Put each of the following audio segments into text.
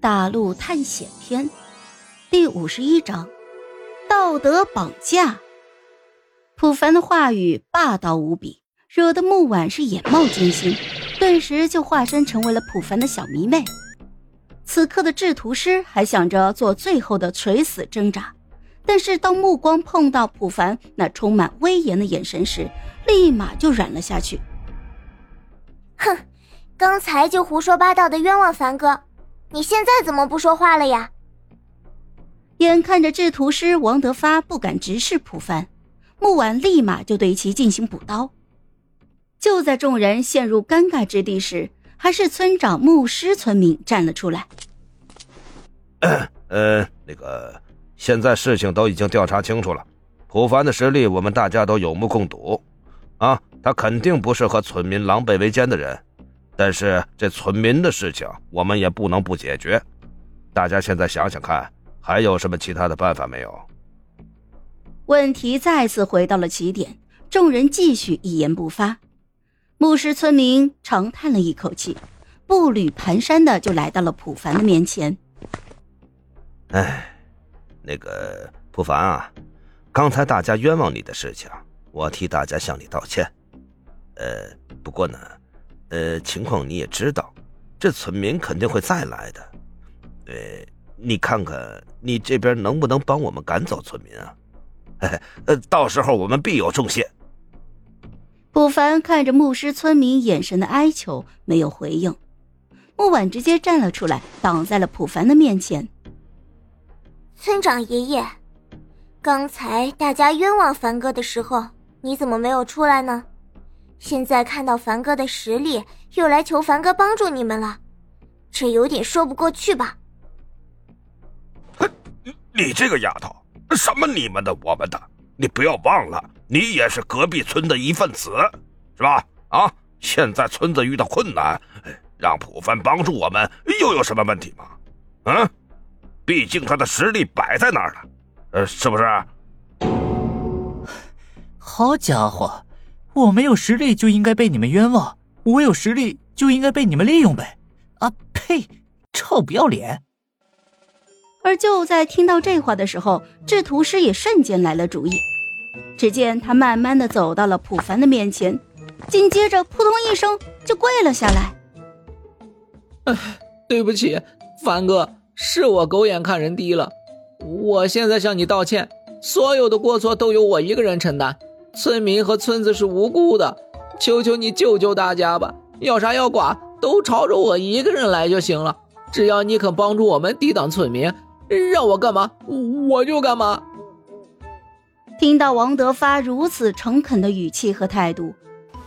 大陆探险篇第五十一章：道德绑架。普凡的话语霸道无比，惹得木婉是眼冒金星，顿时就化身成为了普凡的小迷妹。此刻的制图师还想着做最后的垂死挣扎，但是当目光碰到普凡那充满威严的眼神时，立马就软了下去。哼，刚才就胡说八道的冤枉凡哥。你现在怎么不说话了呀？眼看着制图师王德发不敢直视普凡，木婉立马就对其进行补刀。就在众人陷入尴尬之地时，还是村长牧师村民站了出来。呃，那个，现在事情都已经调查清楚了，普凡的实力我们大家都有目共睹，啊，他肯定不是和村民狼狈为奸的人。但是这村民的事情，我们也不能不解决。大家现在想想看，还有什么其他的办法没有？问题再次回到了起点，众人继续一言不发。牧师村民长叹了一口气，步履蹒跚的就来到了普凡的面前。哎，那个普凡啊，刚才大家冤枉你的事情，我替大家向你道歉。呃，不过呢。呃，情况你也知道，这村民肯定会再来的。呃，你看看你这边能不能帮我们赶走村民啊？呃，到时候我们必有重谢。卜凡看着牧师村民眼神的哀求，没有回应。木婉直接站了出来，挡在了普凡的面前。村长爷爷，刚才大家冤枉凡哥的时候，你怎么没有出来呢？现在看到凡哥的实力，又来求凡哥帮助你们了，这有点说不过去吧？哼，你这个丫头，什么你们的我们的，你不要忘了，你也是隔壁村的一份子，是吧？啊，现在村子遇到困难，让普凡帮助我们，又有什么问题吗？嗯，毕竟他的实力摆在那儿了，呃，是不是？好家伙！我没有实力就应该被你们冤枉，我有实力就应该被你们利用呗！啊呸，臭不要脸！而就在听到这话的时候，制图师也瞬间来了主意。只见他慢慢的走到了普凡的面前，紧接着扑通一声就跪了下来。对不起，凡哥，是我狗眼看人低了，我现在向你道歉，所有的过错都由我一个人承担。村民和村子是无辜的，求求你救救大家吧！要杀要剐都朝着我一个人来就行了。只要你肯帮助我们抵挡村民，让我干嘛我就干嘛。听到王德发如此诚恳的语气和态度，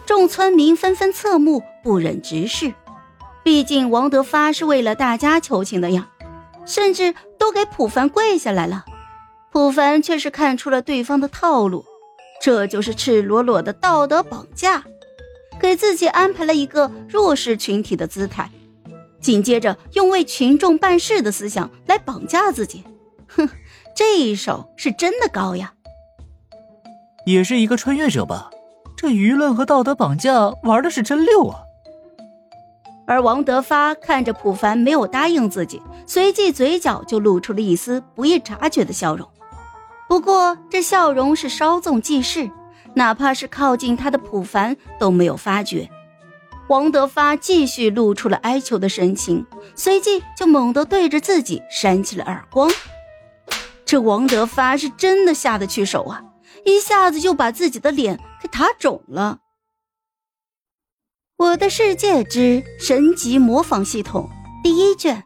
众村民纷纷侧目，不忍直视。毕竟王德发是为了大家求情的呀，甚至都给普凡跪下来了。普凡却是看出了对方的套路。这就是赤裸裸的道德绑架，给自己安排了一个弱势群体的姿态，紧接着用为群众办事的思想来绑架自己。哼，这一手是真的高呀！也是一个穿越者吧？这舆论和道德绑架玩的是真溜啊！而王德发看着普凡没有答应自己，随即嘴角就露出了一丝不易察觉的笑容。不过，这笑容是稍纵即逝，哪怕是靠近他的普凡都没有发觉。王德发继续露出了哀求的神情，随即就猛地对着自己扇起了耳光。这王德发是真的下得去手啊，一下子就把自己的脸给打肿了。《我的世界之神级模仿系统》第一卷。